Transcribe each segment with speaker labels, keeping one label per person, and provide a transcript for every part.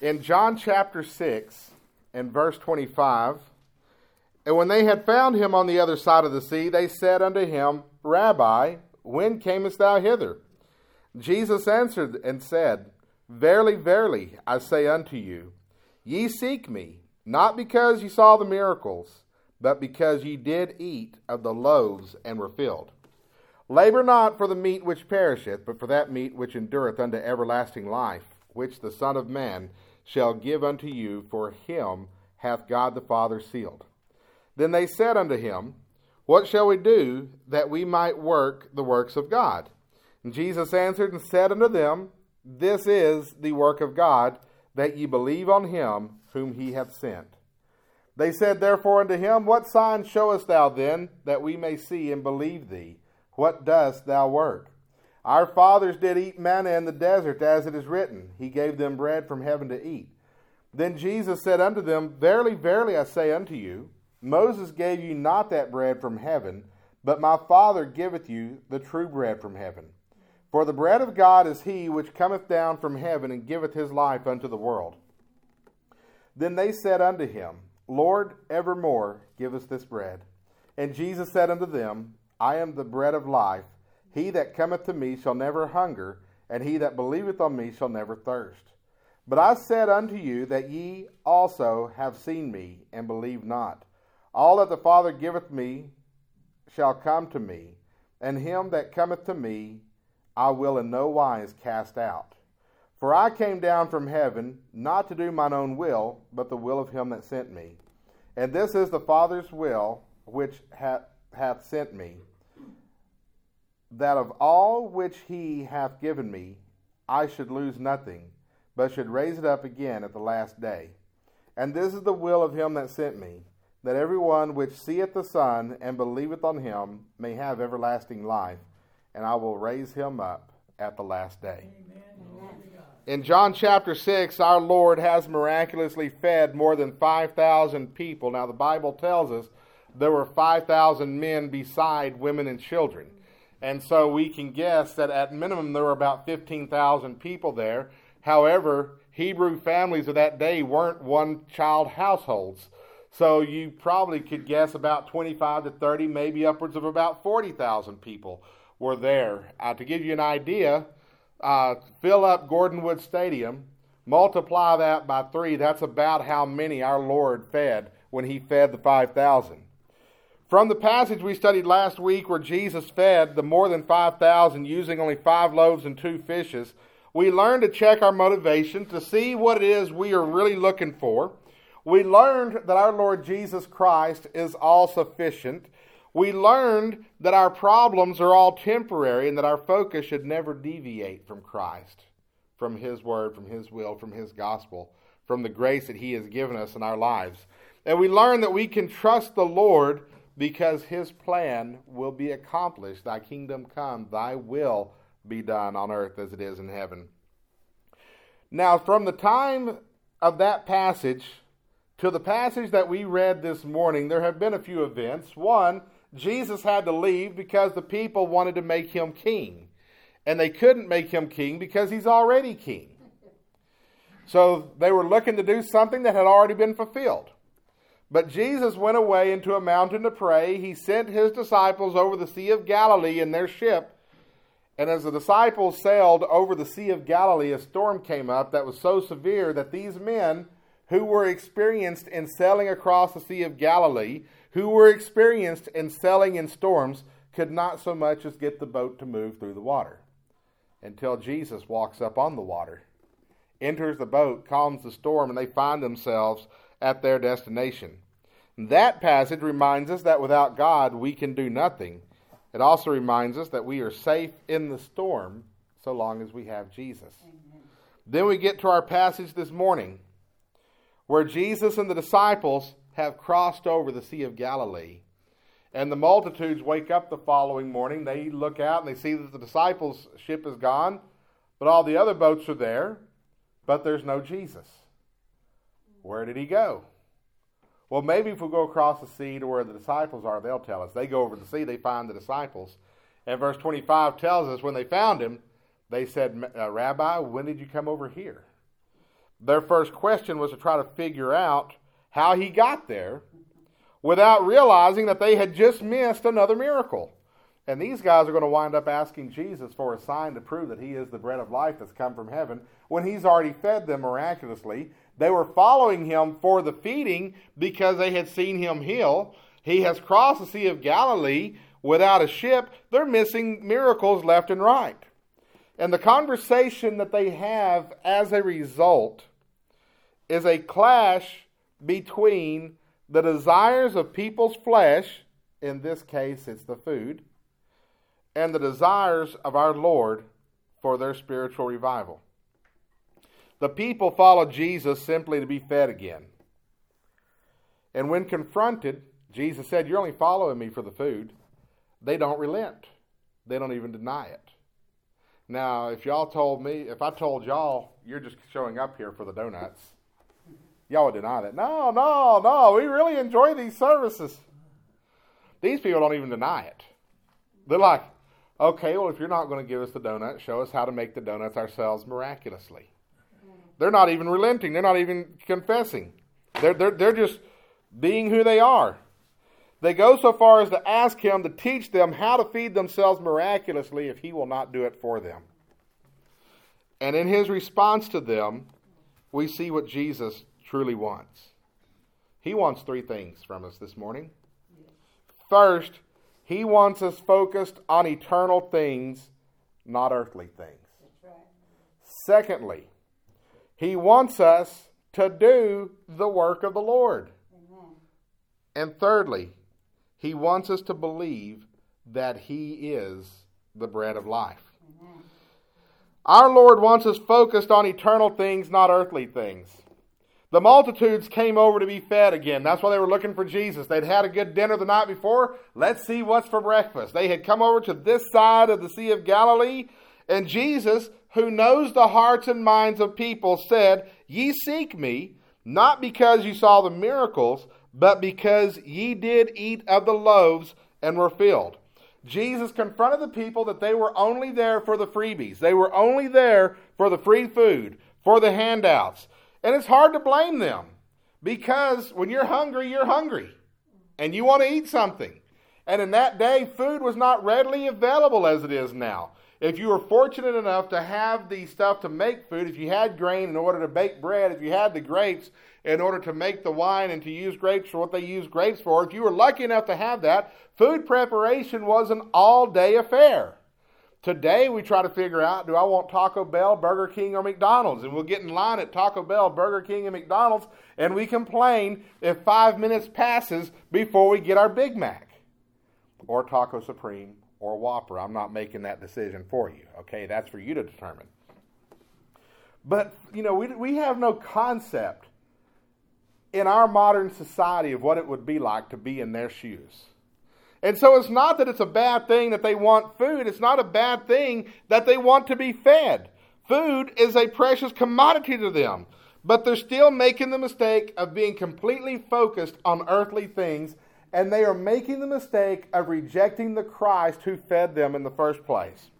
Speaker 1: in John chapter 6 and verse 25, and when they had found him on the other side of the sea, they said unto him, Rabbi, when camest thou hither? Jesus answered and said, Verily, verily, I say unto you, ye seek me, not because ye saw the miracles, but because ye did eat of the loaves and were filled. Labor not for the meat which perisheth, but for that meat which endureth unto everlasting life, which the Son of Man shall give unto you, for him hath God the Father sealed. Then they said unto him, What shall we do that we might work the works of God? And Jesus answered and said unto them, This is the work of God, that ye believe on him whom he hath sent. They said therefore unto him, What sign showest thou then, that we may see and believe thee? What dost thou work? Our fathers did eat manna in the desert, as it is written, He gave them bread from heaven to eat. Then Jesus said unto them, Verily, verily, I say unto you, Moses gave you not that bread from heaven, but my Father giveth you the true bread from heaven. For the bread of God is he which cometh down from heaven and giveth his life unto the world. Then they said unto him, Lord, evermore give us this bread. And Jesus said unto them, I am the bread of life. He that cometh to me shall never hunger, and he that believeth on me shall never thirst. But I said unto you that ye also have seen me, and believe not. All that the Father giveth me shall come to me, and him that cometh to me I will in no wise cast out. For I came down from heaven, not to do mine own will, but the will of him that sent me. And this is the Father's will which hath, hath sent me, that of all which he hath given me I should lose nothing, but should raise it up again at the last day. And this is the will of him that sent me that every one which seeth the Son and believeth on him may have everlasting life, and I will raise him up at the last day. Amen. In John chapter 6, our Lord has miraculously fed more than 5,000 people. Now, the Bible tells us there were 5,000 men beside women and children. And so we can guess that at minimum there were about 15,000 people there. However, Hebrew families of that day weren't one child households. So you probably could guess about 25 to 30, maybe upwards of about 40,000 people were there. Uh, to give you an idea, uh, fill up Gordon Wood Stadium, multiply that by three, that's about how many our Lord fed when he fed the 5,000. From the passage we studied last week where Jesus fed the more than 5,000 using only five loaves and two fishes, we learned to check our motivation to see what it is we are really looking for we learned that our Lord Jesus Christ is all sufficient. We learned that our problems are all temporary and that our focus should never deviate from Christ, from His Word, from His will, from His gospel, from the grace that He has given us in our lives. And we learned that we can trust the Lord because His plan will be accomplished. Thy kingdom come, Thy will be done on earth as it is in heaven. Now, from the time of that passage, to the passage that we read this morning, there have been a few events. One, Jesus had to leave because the people wanted to make him king. And they couldn't make him king because he's already king. So they were looking to do something that had already been fulfilled. But Jesus went away into a mountain to pray. He sent his disciples over the Sea of Galilee in their ship. And as the disciples sailed over the Sea of Galilee, a storm came up that was so severe that these men who were experienced in sailing across the Sea of Galilee, who were experienced in sailing in storms, could not so much as get the boat to move through the water until Jesus walks up on the water, enters the boat, calms the storm, and they find themselves at their destination. That passage reminds us that without God we can do nothing. It also reminds us that we are safe in the storm so long as we have Jesus. Amen. Then we get to our passage this morning where Jesus and the disciples have crossed over the Sea of Galilee. And the multitudes wake up the following morning. They look out and they see that the disciples' ship is gone, but all the other boats are there, but there's no Jesus. Where did he go? Well, maybe if we go across the sea to where the disciples are, they'll tell us. They go over the sea, they find the disciples. And verse 25 tells us when they found him, they said, uh, Rabbi, when did you come over here? Their first question was to try to figure out how he got there without realizing that they had just missed another miracle. And these guys are going to wind up asking Jesus for a sign to prove that he is the bread of life that's come from heaven when he's already fed them miraculously. They were following him for the feeding because they had seen him heal. He has crossed the Sea of Galilee without a ship. They're missing miracles left and right. And the conversation that they have as a result is a clash between the desires of people's flesh, in this case it's the food, and the desires of our Lord for their spiritual revival. The people followed Jesus simply to be fed again. And when confronted, Jesus said, You're only following me for the food. They don't relent, they don't even deny it. Now, if y'all told me, if I told y'all you're just showing up here for the donuts, y'all would deny that. No, no, no, we really enjoy these services. These people don't even deny it. They're like, okay, well, if you're not going to give us the donut, show us how to make the donuts ourselves miraculously. They're not even relenting. They're not even confessing. They're, they're, they're just being who they are. They go so far as to ask him to teach them how to feed themselves miraculously if he will not do it for them. And in his response to them, we see what Jesus truly wants. He wants three things from us this morning. First, he wants us focused on eternal things, not earthly things. Secondly, he wants us to do the work of the Lord. Amen. And thirdly, he wants us to believe that He is the bread of life. Amen. Our Lord wants us focused on eternal things, not earthly things. The multitudes came over to be fed again. That's why they were looking for Jesus. They'd had a good dinner the night before. Let's see what's for breakfast. They had come over to this side of the Sea of Galilee, and Jesus, who knows the hearts and minds of people, said, Ye seek me, not because you saw the miracles, but because ye did eat of the loaves and were filled. Jesus confronted the people that they were only there for the freebies. They were only there for the free food, for the handouts. And it's hard to blame them because when you're hungry, you're hungry and you want to eat something. And in that day, food was not readily available as it is now. If you were fortunate enough to have the stuff to make food, if you had grain in order to bake bread, if you had the grapes in order to make the wine and to use grapes for what they use grapes for, if you were lucky enough to have that, food preparation was an all day affair. Today we try to figure out do I want Taco Bell, Burger King, or McDonald's? And we'll get in line at Taco Bell, Burger King, and McDonald's, and we complain if five minutes passes before we get our Big Mac or Taco Supreme or Whopper. I'm not making that decision for you. Okay, that's for you to determine. But, you know, we, we have no concept in our modern society of what it would be like to be in their shoes. And so it's not that it's a bad thing that they want food, it's not a bad thing that they want to be fed. Food is a precious commodity to them, but they're still making the mistake of being completely focused on earthly things and they are making the mistake of rejecting the Christ who fed them in the first place.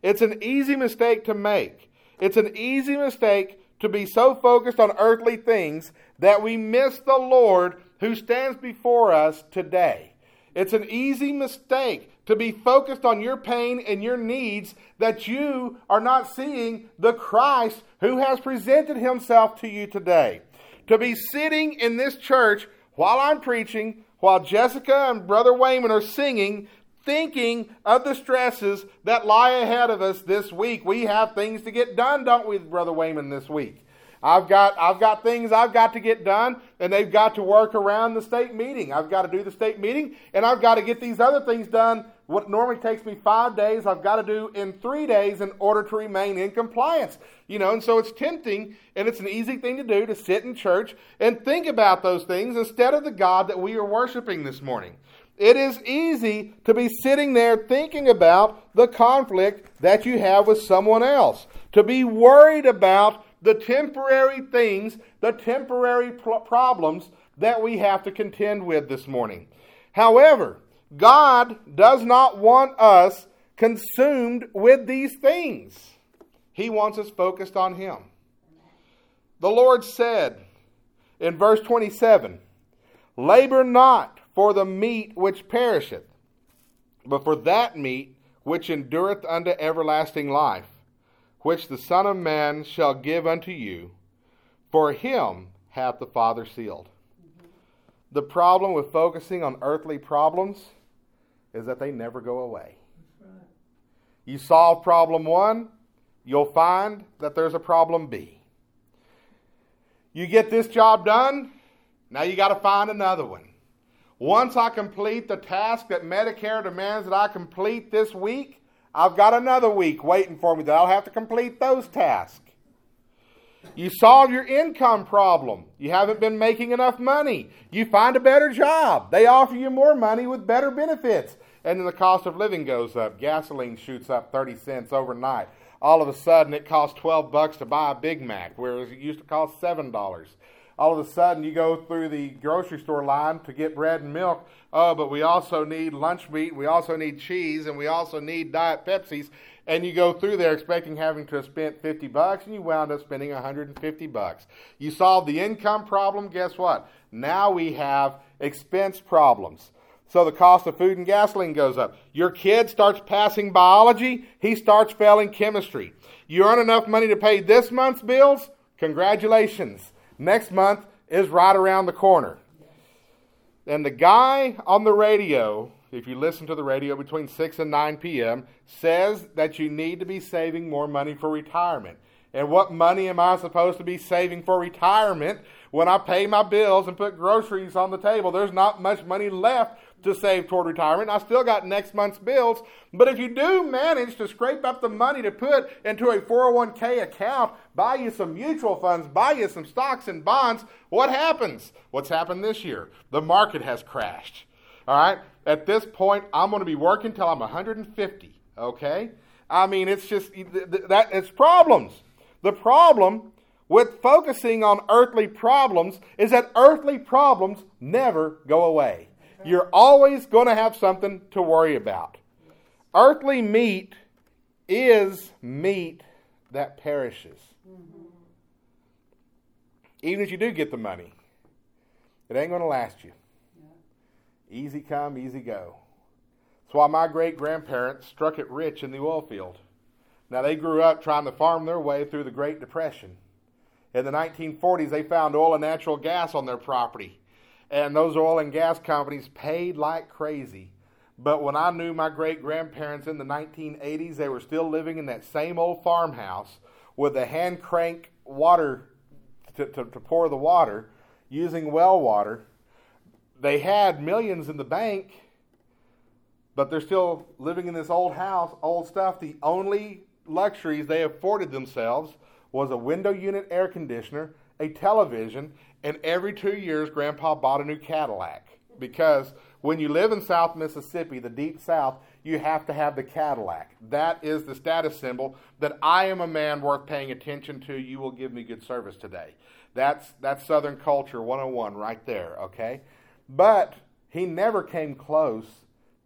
Speaker 1: It's an easy mistake to make. It's an easy mistake to be so focused on earthly things that we miss the Lord who stands before us today. It's an easy mistake to be focused on your pain and your needs that you are not seeing the Christ who has presented himself to you today. To be sitting in this church while I'm preaching, while Jessica and Brother Wayman are singing, thinking of the stresses that lie ahead of us this week. We have things to get done, don't we, Brother Wayman, this week? I've got I've got things I've got to get done, and they've got to work around the state meeting. I've got to do the state meeting, and I've got to get these other things done. What normally takes me five days, I've got to do in three days in order to remain in compliance. You know, and so it's tempting, and it's an easy thing to do to sit in church and think about those things instead of the God that we are worshiping this morning. It is easy to be sitting there thinking about the conflict that you have with someone else, to be worried about the temporary things, the temporary problems that we have to contend with this morning. However, God does not want us consumed with these things. He wants us focused on Him. the Lord said in verse 27 Labor not for the meat which perisheth, but for that meat which endureth unto everlasting life, which the Son of Man shall give unto you. For him hath the Father sealed. The problem with focusing on earthly problems is that they never go away. Right. You solve problem one, you'll find that there's a problem B. You get this job done, now you got to find another one. Once I complete the task that Medicare demands that I complete this week, I've got another week waiting for me that I'll have to complete those tasks. You solve your income problem. You haven't been making enough money. You find a better job. They offer you more money with better benefits. And then the cost of living goes up. Gasoline shoots up 30 cents overnight all of a sudden it costs 12 bucks to buy a Big Mac, whereas it used to cost $7. All of a sudden you go through the grocery store line to get bread and milk. Oh, but we also need lunch meat, we also need cheese, and we also need Diet Pepsis. And you go through there expecting having to have spent 50 bucks, and you wound up spending 150 bucks. You solve the income problem, guess what? Now we have expense problems. So the cost of food and gasoline goes up. Your kid starts passing biology, he starts failing chemistry. You earn enough money to pay this month's bills? Congratulations. Next month is right around the corner. And the guy on the radio, if you listen to the radio between 6 and 9 p.m., says that you need to be saving more money for retirement. And what money am I supposed to be saving for retirement when I pay my bills and put groceries on the table? There's not much money left to save toward retirement. I still got next month's bills. But if you do manage to scrape up the money to put into a 401k account, buy you some mutual funds, buy you some stocks and bonds, what happens? What's happened this year? The market has crashed. All right? At this point, I'm going to be working till I'm 150. Okay? I mean, it's just that it's problems. The problem with focusing on earthly problems is that earthly problems never go away you're always going to have something to worry about. Earthly meat is meat that perishes. Even if you do get the money, it ain't going to last you. Easy come, easy go. That's why my great grandparents struck it rich in the oil field. Now, they grew up trying to farm their way through the Great Depression. In the 1940s, they found oil and natural gas on their property and those oil and gas companies paid like crazy. But when I knew my great grandparents in the 1980s, they were still living in that same old farmhouse with a hand crank water to, to, to pour the water using well water. They had millions in the bank, but they're still living in this old house, old stuff. The only luxuries they afforded themselves was a window unit air conditioner, a television, and every two years, Grandpa bought a new Cadillac because when you live in South Mississippi, the deep South, you have to have the Cadillac. That is the status symbol that I am a man worth paying attention to. You will give me good service today. That's that's Southern culture 101 right there, okay? But he never came close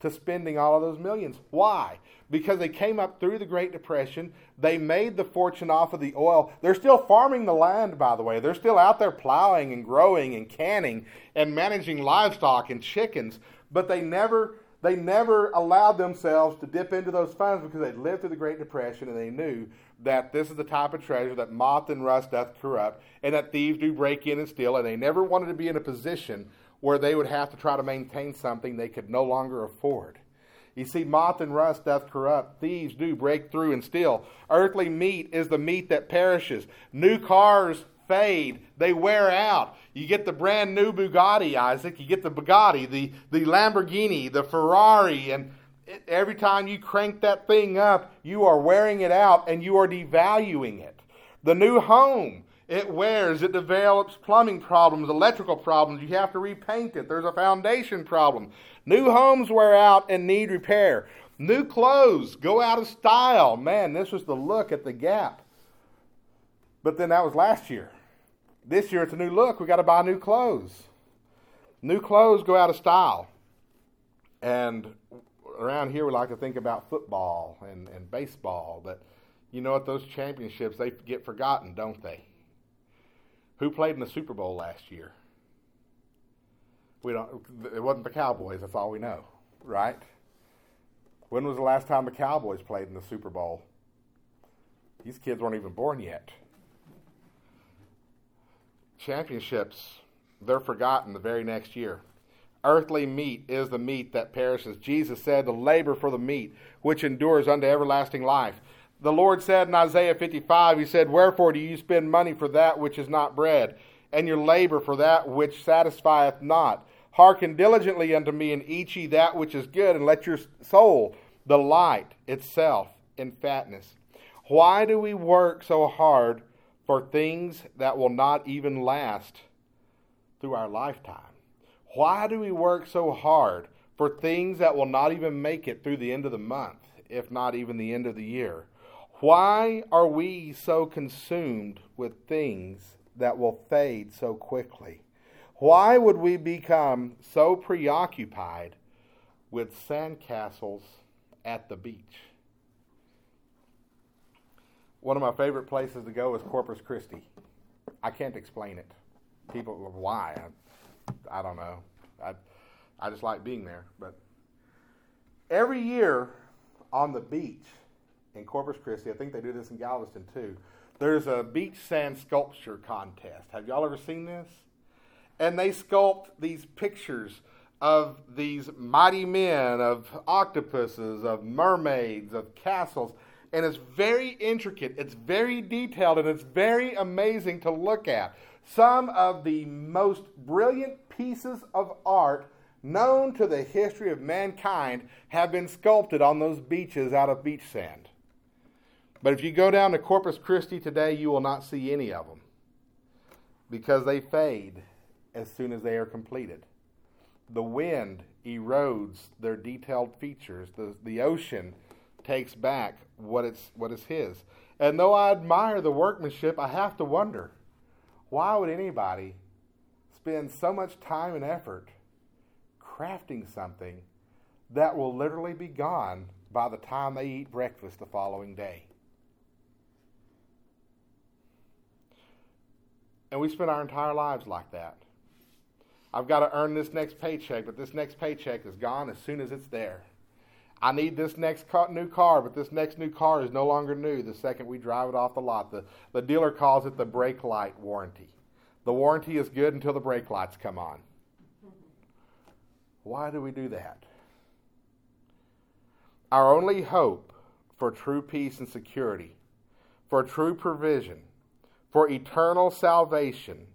Speaker 1: to spending all of those millions. Why? Because they came up through the Great Depression. They made the fortune off of the oil. They're still farming the land, by the way. They're still out there plowing and growing and canning and managing livestock and chickens. But they never they never allowed themselves to dip into those funds because they'd lived through the Great Depression and they knew that this is the type of treasure that moth and rust doth corrupt and that thieves do break in and steal. And they never wanted to be in a position where they would have to try to maintain something they could no longer afford. You see, moth and rust doth corrupt. Thieves do break through and steal. Earthly meat is the meat that perishes. New cars fade, they wear out. You get the brand new Bugatti, Isaac. You get the Bugatti, the, the Lamborghini, the Ferrari, and every time you crank that thing up, you are wearing it out and you are devaluing it. The new home it wears, it develops plumbing problems, electrical problems. You have to repaint it. There's a foundation problem. New homes wear out and need repair. New clothes go out of style. Man, this was the look at the gap. But then that was last year. This year it's a new look. We got to buy new clothes. New clothes go out of style. And around here we like to think about football and, and baseball, but you know what? Those championships, they get forgotten, don't they? Who played in the Super Bowl last year? We don't. It wasn't the Cowboys. That's all we know, right? When was the last time the Cowboys played in the Super Bowl? These kids weren't even born yet. Championships, they're forgotten the very next year. Earthly meat is the meat that perishes. Jesus said to labor for the meat which endures unto everlasting life. The Lord said in Isaiah 55, He said, Wherefore do you spend money for that which is not bread, and your labor for that which satisfieth not? Hearken diligently unto me, and eat ye that which is good, and let your soul delight itself in fatness. Why do we work so hard for things that will not even last through our lifetime? Why do we work so hard for things that will not even make it through the end of the month, if not even the end of the year? Why are we so consumed with things that will fade so quickly? Why would we become so preoccupied with sandcastles at the beach? One of my favorite places to go is Corpus Christi. I can't explain it. People, why? I, I don't know. I, I just like being there. But every year on the beach in Corpus Christi, I think they do this in Galveston too. There's a beach sand sculpture contest. Have y'all ever seen this? And they sculpt these pictures of these mighty men, of octopuses, of mermaids, of castles. And it's very intricate, it's very detailed, and it's very amazing to look at. Some of the most brilliant pieces of art known to the history of mankind have been sculpted on those beaches out of beach sand. But if you go down to Corpus Christi today, you will not see any of them because they fade as soon as they are completed. The wind erodes their detailed features. The, the ocean takes back what, it's, what is his. And though I admire the workmanship, I have to wonder why would anybody spend so much time and effort crafting something that will literally be gone by the time they eat breakfast the following day? And we spend our entire lives like that. I've got to earn this next paycheck, but this next paycheck is gone as soon as it's there. I need this next new car, but this next new car is no longer new the second we drive it off the lot. The, the dealer calls it the brake light warranty. The warranty is good until the brake lights come on. Why do we do that? Our only hope for true peace and security, for true provision, for eternal salvation,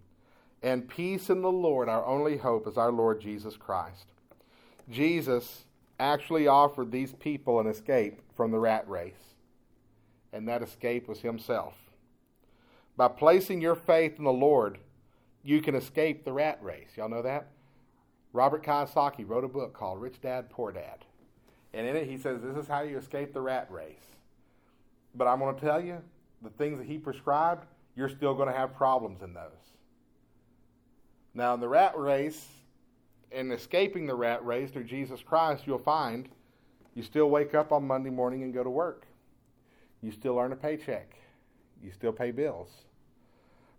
Speaker 1: and peace in the Lord, our only hope is our Lord Jesus Christ. Jesus actually offered these people an escape from the rat race, and that escape was Himself. By placing your faith in the Lord, you can escape the rat race. Y'all know that? Robert Kiyosaki wrote a book called Rich Dad, Poor Dad. And in it, he says, This is how you escape the rat race. But I'm going to tell you, the things that he prescribed, you're still going to have problems in those. Now, in the rat race, in escaping the rat race through Jesus Christ, you'll find you still wake up on Monday morning and go to work. You still earn a paycheck. You still pay bills.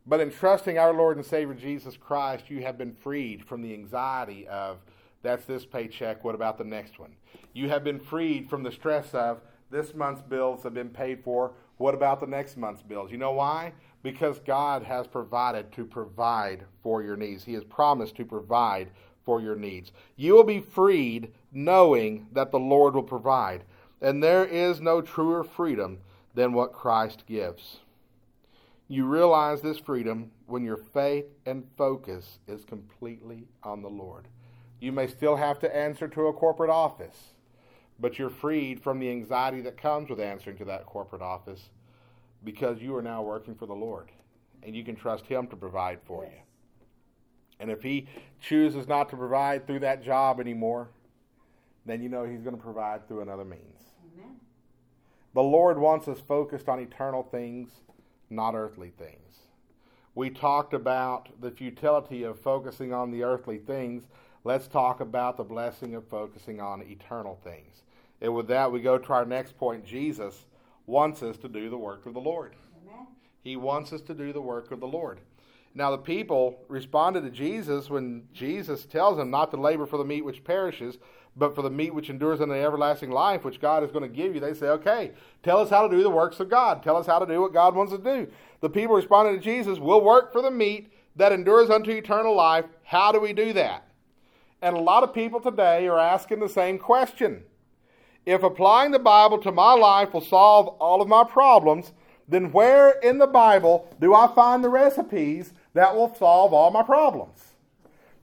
Speaker 1: But in trusting our Lord and Savior Jesus Christ, you have been freed from the anxiety of, that's this paycheck, what about the next one? You have been freed from the stress of, this month's bills have been paid for, what about the next month's bills? You know why? Because God has provided to provide for your needs. He has promised to provide for your needs. You will be freed knowing that the Lord will provide. And there is no truer freedom than what Christ gives. You realize this freedom when your faith and focus is completely on the Lord. You may still have to answer to a corporate office, but you're freed from the anxiety that comes with answering to that corporate office because you are now working for the Lord and you can trust Him to provide for yes. you. And if He chooses not to provide through that job anymore, then you know He's going to provide through another means. Amen. The Lord wants us focused on eternal things, not earthly things. We talked about the futility of focusing on the earthly things. Let's talk about the blessing of focusing on eternal things. And with that, we go to our next point. Jesus wants us to do the work of the Lord. Amen. He wants us to do the work of the Lord. Now, the people responded to Jesus when Jesus tells them not to labor for the meat which perishes, but for the meat which endures unto everlasting life, which God is going to give you. They say, Okay, tell us how to do the works of God. Tell us how to do what God wants us to do. The people responded to Jesus, We'll work for the meat that endures unto eternal life. How do we do that? And a lot of people today are asking the same question. If applying the Bible to my life will solve all of my problems, then where in the Bible do I find the recipes that will solve all my problems?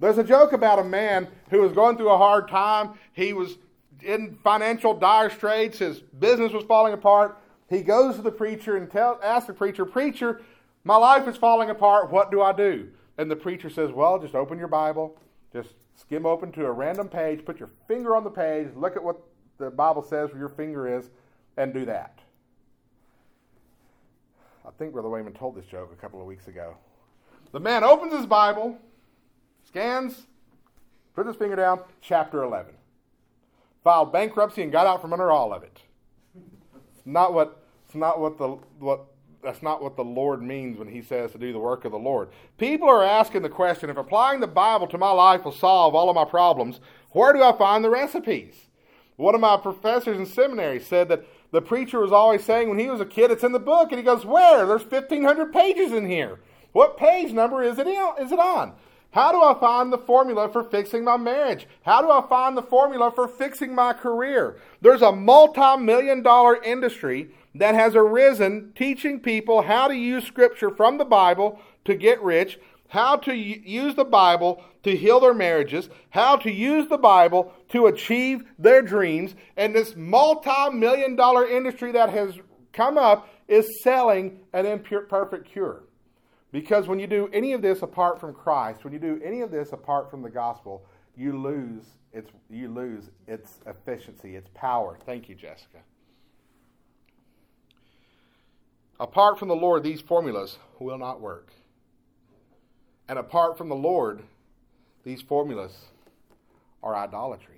Speaker 1: There's a joke about a man who was going through a hard time. He was in financial dire straits. His business was falling apart. He goes to the preacher and tell, asks the preacher, Preacher, my life is falling apart. What do I do? And the preacher says, Well, just open your Bible, just skim open to a random page, put your finger on the page, look at what the Bible says where your finger is, and do that. I think Brother Wayman told this joke a couple of weeks ago. The man opens his Bible, scans, puts his finger down, chapter 11. Filed bankruptcy and got out from under all of it. It's not what, it's not what the, what that's not what the Lord means when he says to do the work of the Lord. People are asking the question if applying the Bible to my life will solve all of my problems, where do I find the recipes? One of my professors in seminary said that the preacher was always saying when he was a kid, it's in the book. And he goes, Where? There's 1,500 pages in here. What page number is it, it on? How do I find the formula for fixing my marriage? How do I find the formula for fixing my career? There's a multi million dollar industry that has arisen teaching people how to use Scripture from the Bible to get rich, how to use the Bible to heal their marriages, how to use the Bible to achieve their dreams, and this multi million dollar industry that has come up is selling an imperfect cure. Because when you do any of this apart from Christ, when you do any of this apart from the gospel, you lose its you lose its efficiency, its power. Thank you, Jessica. Apart from the Lord, these formulas will not work. And apart from the Lord, these formulas are idolatry.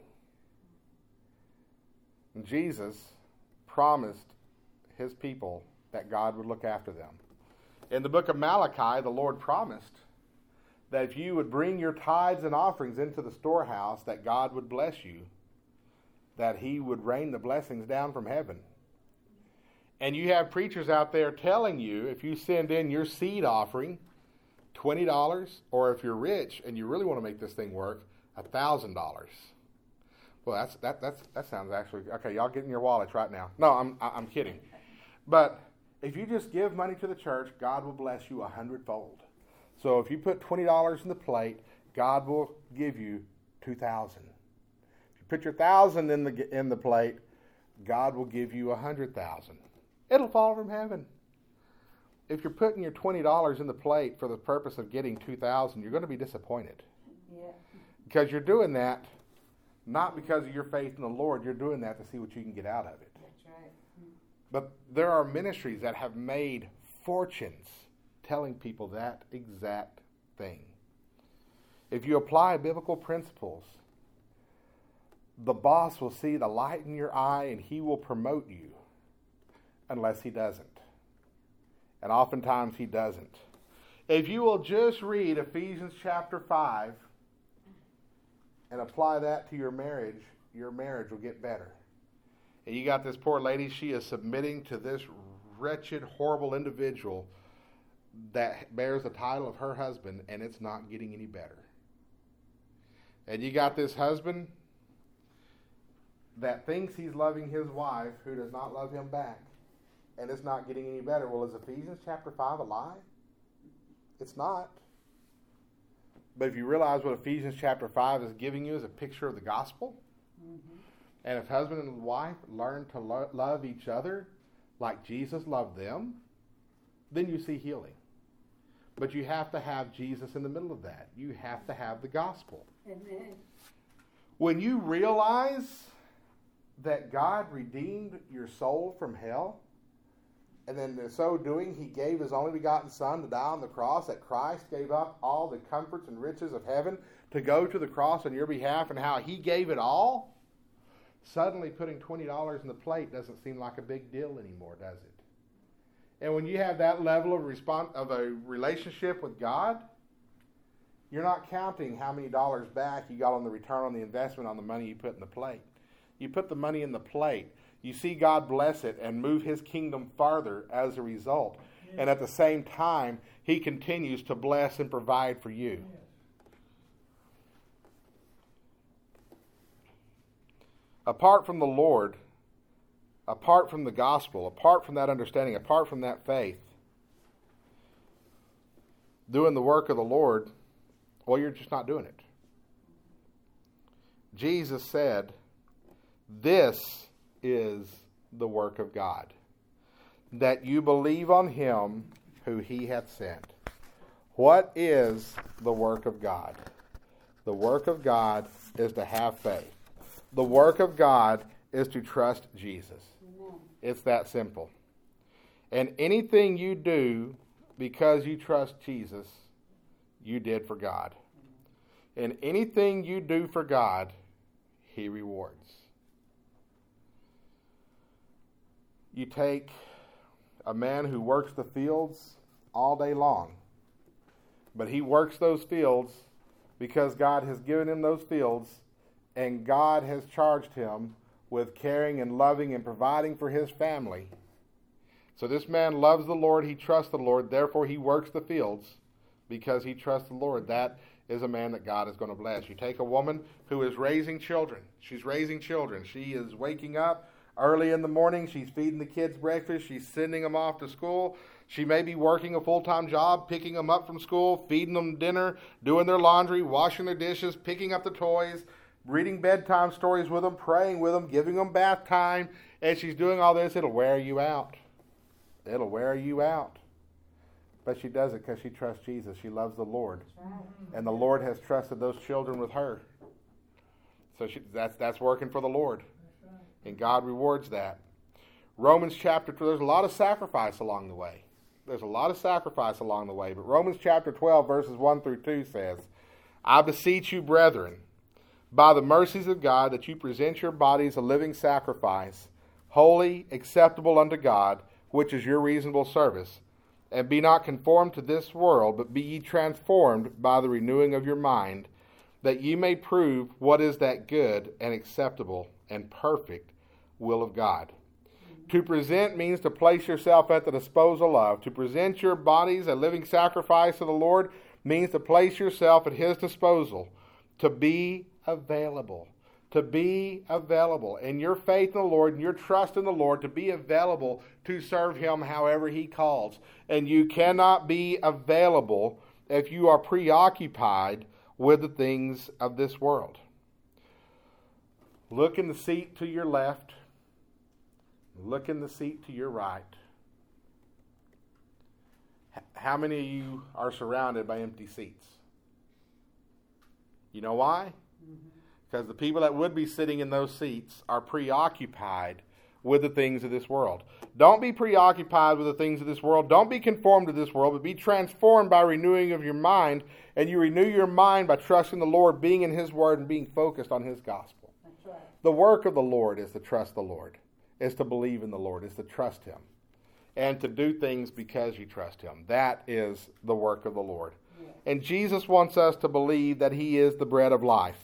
Speaker 1: Jesus promised his people that God would look after them. In the book of Malachi, the Lord promised that if you would bring your tithes and offerings into the storehouse, that God would bless you, that he would rain the blessings down from heaven. And you have preachers out there telling you if you send in your seed offering, $20, or if you're rich and you really want to make this thing work, $1,000. Well, that's, that, that's, that sounds actually, okay, y'all get in your wallets right now. No, I'm, I'm kidding. But if you just give money to the church, God will bless you a hundredfold. So if you put $20 in the plate, God will give you 2000 If you put your 1000 in the, in the plate, God will give you a 100000 It'll fall from heaven. If you're putting your $20 in the plate for the purpose of getting 2000 you're going to be disappointed. Yeah. Because you're doing that not because of your faith in the Lord, you're doing that to see what you can get out of it.
Speaker 2: That's right.
Speaker 1: But there are ministries that have made fortunes telling people that exact thing. If you apply biblical principles, the boss will see the light in your eye and he will promote you unless he doesn't. And oftentimes he doesn't. If you will just read Ephesians chapter 5 and apply that to your marriage, your marriage will get better. And you got this poor lady, she is submitting to this wretched, horrible individual that bears the title of her husband, and it's not getting any better. And you got this husband that thinks he's loving his wife who does not love him back and it's not getting any better. Well, is Ephesians chapter 5 a lie? It's not. But if you realize what Ephesians chapter 5 is giving you as a picture of the gospel, mm-hmm. and if husband and wife learn to lo- love each other like Jesus loved them, then you see healing. But you have to have Jesus in the middle of that. You have to have the gospel.
Speaker 2: Amen.
Speaker 1: When you realize that God redeemed your soul from hell, and then in so doing, he gave his only begotten Son to die on the cross, that Christ gave up all the comforts and riches of heaven to go to the cross on your behalf, and how he gave it all. Suddenly, putting $20 in the plate doesn't seem like a big deal anymore, does it? And when you have that level of response of a relationship with God, you're not counting how many dollars back you got on the return on the investment on the money you put in the plate. You put the money in the plate. You see God bless it and move his kingdom farther as a result. And at the same time, he continues to bless and provide for you. Apart from the Lord, apart from the gospel, apart from that understanding, apart from that faith, doing the work of the Lord, well, you're just not doing it. Jesus said, This is the work of God, that you believe on him who he hath sent. What is the work of God? The work of God is to have faith. The work of God is to trust Jesus. It's that simple. And anything you do because you trust Jesus, you did for God. And anything you do for God, He rewards. You take a man who works the fields all day long, but he works those fields because God has given him those fields and God has charged him with caring and loving and providing for his family. So this man loves the Lord, he trusts the Lord, therefore he works the fields because he trusts the Lord. That is a man that God is going to bless. You take a woman who is raising children. She's raising children. She is waking up early in the morning. She's feeding the kids breakfast. She's sending them off to school. She may be working a full time job, picking them up from school, feeding them dinner, doing their laundry, washing their dishes, picking up the toys, reading bedtime stories with them, praying with them, giving them bath time, and she's doing all this, it'll wear you out. It'll wear you out. But she does it because she trusts Jesus. She loves the Lord. And the Lord has trusted those children with her. So she, that's, that's working for the Lord. And God rewards that. Romans chapter 2, there's a lot of sacrifice along the way. There's a lot of sacrifice along the way. But Romans chapter 12, verses 1 through 2 says, I beseech you, brethren, by the mercies of God that you present your bodies a living sacrifice, holy, acceptable unto God, which is your reasonable service. And be not conformed to this world, but be ye transformed by the renewing of your mind, that ye may prove what is that good and acceptable and perfect will of God. To present means to place yourself at the disposal of. To present your bodies a living sacrifice to the Lord means to place yourself at His disposal. To be available. To be available. In your faith in the Lord and your trust in the Lord, to be available to serve Him however He calls. And you cannot be available if you are preoccupied with the things of this world. Look in the seat to your left. Look in the seat to your right. How many of you are surrounded by empty seats? You know why? Mm-hmm. Because the people that would be sitting in those seats are preoccupied with the things of this world. Don't be preoccupied with the things of this world. Don't be conformed to this world, but be transformed by renewing of your mind. And you renew your mind by trusting the Lord, being in His Word, and being focused on His gospel. The work of the Lord is to trust the Lord, is to believe in the Lord, is to trust Him, and to do things because you trust Him. That is the work of the Lord. And Jesus wants us to believe that He is the bread of life.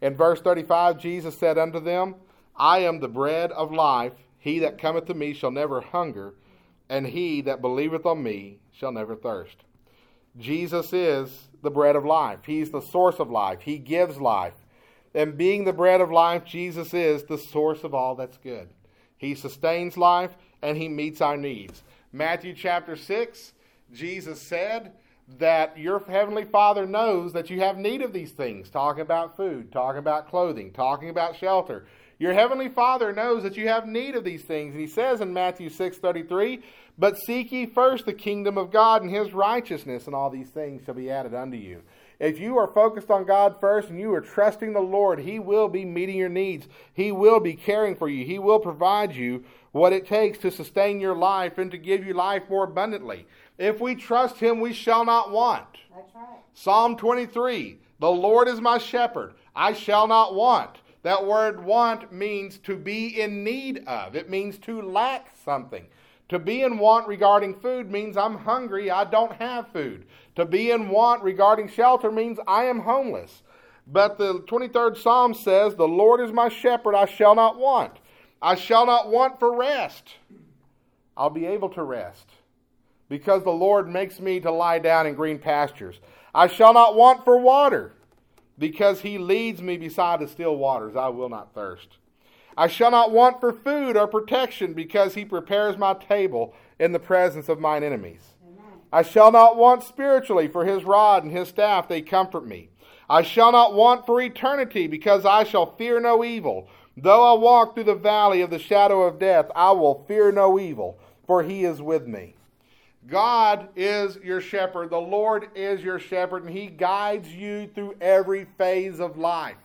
Speaker 1: In verse 35, Jesus said unto them, I am the bread of life. He that cometh to me shall never hunger, and he that believeth on me shall never thirst. Jesus is the bread of life. He's the source of life. He gives life. And being the bread of life, Jesus is the source of all that's good. He sustains life and he meets our needs. Matthew chapter 6, Jesus said, that your heavenly Father knows that you have need of these things, talking about food, talking about clothing, talking about shelter. Your heavenly Father knows that you have need of these things. And he says in Matthew 6:33, "But seek ye first the kingdom of God and his righteousness, and all these things shall be added unto you." If you are focused on God first and you are trusting the Lord, he will be meeting your needs. He will be caring for you. He will provide you what it takes to sustain your life and to give you life more abundantly. If we trust him, we shall not want.
Speaker 2: That's right.
Speaker 1: Psalm 23 The Lord is my shepherd, I shall not want. That word want means to be in need of, it means to lack something. To be in want regarding food means I'm hungry, I don't have food. To be in want regarding shelter means I am homeless. But the 23rd Psalm says, The Lord is my shepherd, I shall not want. I shall not want for rest. I'll be able to rest because the Lord makes me to lie down in green pastures. I shall not want for water because he leads me beside the still waters. I will not thirst. I shall not want for food or protection because he prepares my table in the presence of mine enemies. I shall not want spiritually, for his rod and his staff they comfort me. I shall not want for eternity because I shall fear no evil. Though I walk through the valley of the shadow of death, I will fear no evil, for he is with me. God is your shepherd. The Lord is your shepherd, and he guides you through every phase of life.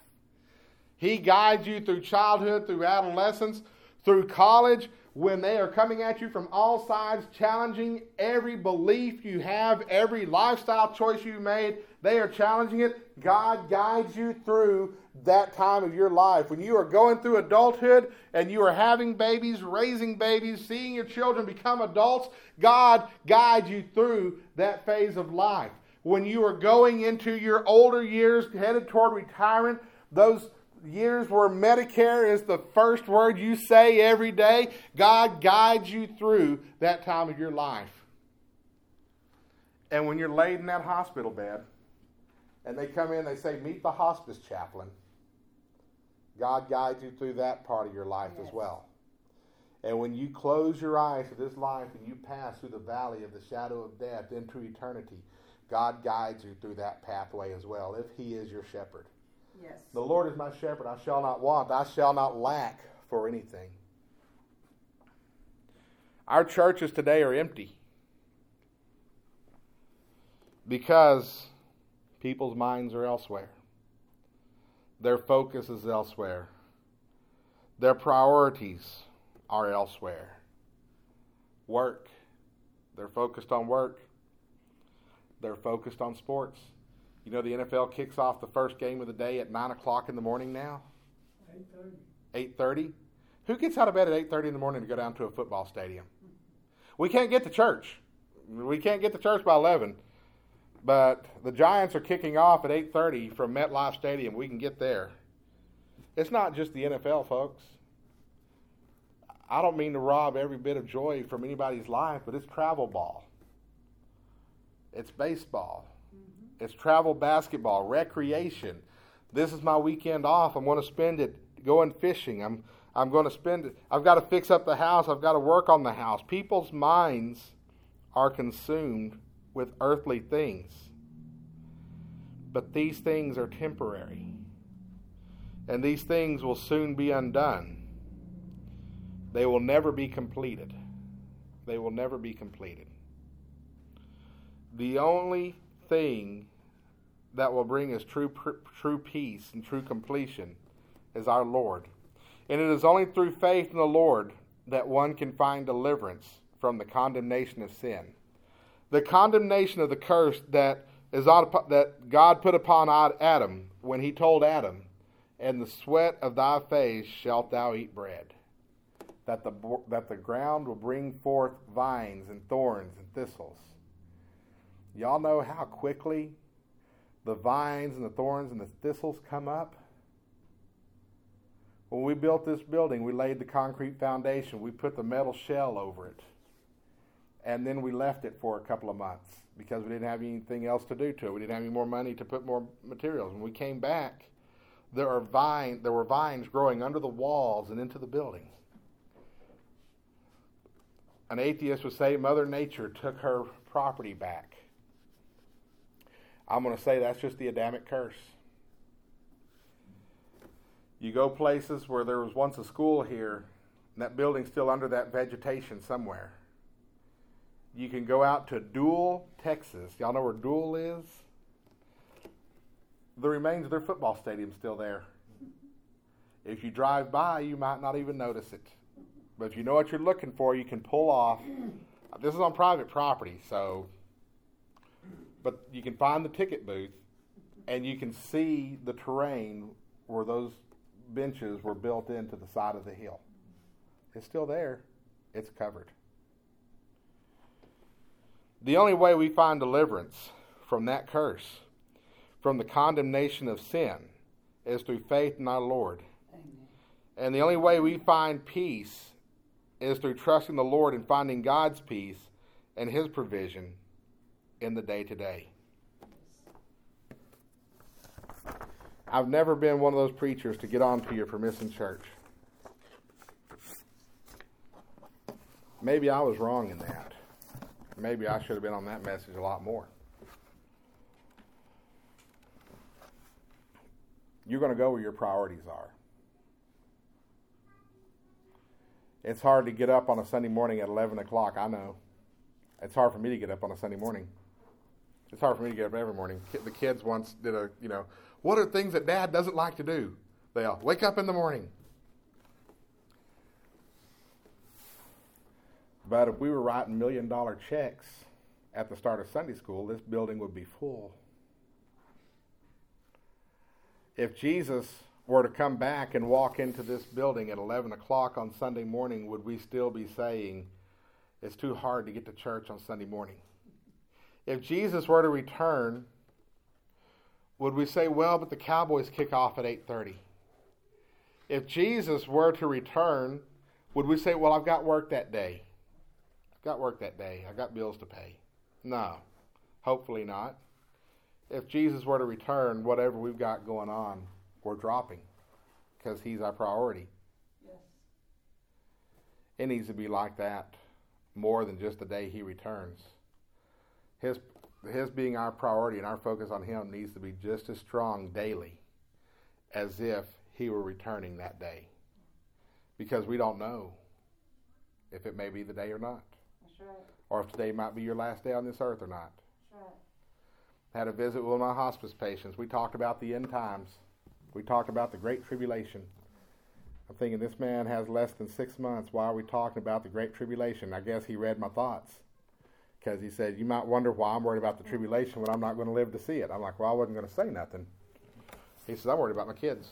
Speaker 1: He guides you through childhood, through adolescence, through college, when they are coming at you from all sides, challenging every belief you have, every lifestyle choice you made. They are challenging it. God guides you through that time of your life. When you are going through adulthood and you are having babies, raising babies, seeing your children become adults, God guides you through that phase of life. When you are going into your older years, headed toward retirement, those years where Medicare is the first word you say every day, God guides you through that time of your life. And when you're laid in that hospital bed, and they come in, they say, Meet the hospice chaplain. God guides you through that part of your life yes. as well. And when you close your eyes to this life and you pass through the valley of the shadow of death into eternity, God guides you through that pathway as well, if He is your shepherd. Yes. The Lord is my shepherd, I shall not want, I shall not lack for anything. Our churches today are empty because people's minds are elsewhere. Their focus is elsewhere. Their priorities are elsewhere. Work. They're focused on work. They're focused on sports. You know the NFL kicks off the first game of the day at nine o'clock in the morning now.
Speaker 2: Eight thirty.
Speaker 1: Eight thirty. Who gets out of bed at eight thirty in the morning to go down to a football stadium? We can't get to church. We can't get to church by eleven. But the Giants are kicking off at eight thirty from MetLife Stadium. We can get there. It's not just the NFL, folks. I don't mean to rob every bit of joy from anybody's life, but it's travel ball. It's baseball Mm-hmm. it's travel basketball, recreation. This is my weekend off. I'm going to spend it going fishing. I'm I'm going to spend it. I've got to fix up the house. I've got to work on the house. People's minds are consumed with earthly things. But these things are temporary. And these things will soon be undone. They will never be completed. They will never be completed. The only thing that will bring us true, true peace and true completion is our Lord. And it is only through faith in the Lord that one can find deliverance from the condemnation of sin. The condemnation of the curse that is that God put upon Adam when he told Adam, "And the sweat of thy face shalt thou eat bread." That the that the ground will bring forth vines and thorns and thistles. Y'all know how quickly the vines and the thorns and the thistles come up. When we built this building, we laid the concrete foundation, we put the metal shell over it, and then we left it for a couple of months because we didn't have anything else to do to it. We didn't have any more money to put more materials. When we came back, there are vine, there were vines growing under the walls and into the building. An atheist would say Mother Nature took her property back. I'm going to say that's just the Adamic curse. You go places where there was once a school here, and that building's still under that vegetation somewhere. You can go out to Duell, Texas. Y'all know where Duell is? The remains of their football stadium's still there. If you drive by, you might not even notice it. But if you know what you're looking for, you can pull off. This is on private property, so but you can find the ticket booth and you can see the terrain where those benches were built into the side of the hill. It's still there. It's covered. The only way we find deliverance from that curse, from the condemnation of sin, is through faith in our Lord. Amen. And the only way we find peace is through trusting the Lord and finding God's peace and His provision in the day to day. I've never been one of those preachers to get on to you for missing church. Maybe I was wrong in that. Maybe I should have been on that message a lot more. You're going to go where your priorities are. It's hard to get up on a Sunday morning at 11 o'clock, I know. It's hard for me to get up on a Sunday morning. It's hard for me to get up every morning. The kids once did a, you know, what are things that dad doesn't like to do? They'll wake up in the morning. But if we were writing million dollar checks at the start of Sunday school, this building would be full. If Jesus were to come back and walk into this building at 11 o'clock on Sunday morning, would we still be saying it's too hard to get to church on Sunday morning? If Jesus were to return, would we say, well, but the Cowboys kick off at 8:30? If Jesus were to return, would we say, well, I've got work that day? I've got work that day. I've got bills to pay. No, hopefully not. If Jesus were to return, whatever we've got going on, we're dropping because he's our priority. Yes. It needs to be like that more than just the day he returns. His his being our priority and our focus on him needs to be just as strong daily as if he were returning that day. Because we don't know if it may be the day or not. Right. Or if today might be your last day on this earth or not. Right. Had a visit with one of my hospice patients. We talked about the end times. We talked about the great tribulation. I'm thinking this man has less than six months. Why are we talking about the great tribulation? I guess he read my thoughts because he said, You might wonder why I'm worried about the tribulation when I'm not going to live to see it. I'm like, Well, I wasn't going to say nothing. He says, I'm worried about my kids.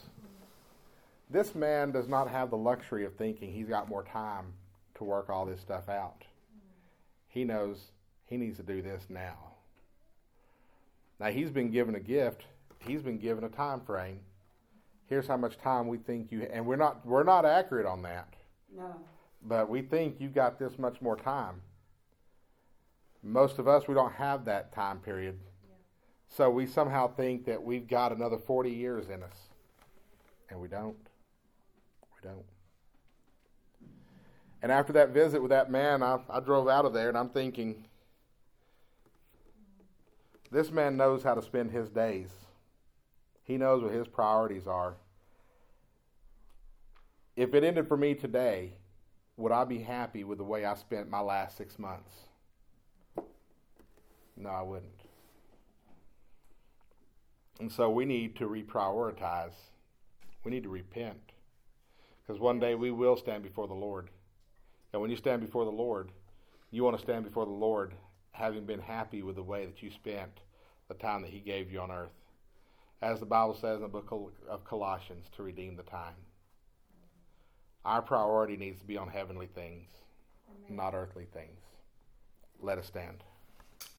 Speaker 1: This man does not have the luxury of thinking he's got more time to work all this stuff out. He knows he needs to do this now. Now, he's been given a gift, he's been given a time frame. Here's how much time we think you and we're not we're not accurate on that. No. But we think you got this much more time most of us, we don't have that time period. Yeah. So we somehow think that we've got another 40 years in us. And we don't. We don't. And after that visit with that man, I, I drove out of there and I'm thinking, this man knows how to spend his days. He knows what his priorities are. If it ended for me today, would I be happy with the way I spent my last six months? No, I wouldn't. And so we need to reprioritize. We need to repent. Because one day we will stand before the Lord. And when you stand before the Lord, you want to stand before the Lord having been happy with the way that you spent the time that He gave you on earth. As the Bible says in the book of Colossians, to redeem the time. Our priority needs to be on heavenly things, Amen. not earthly things. Let us stand.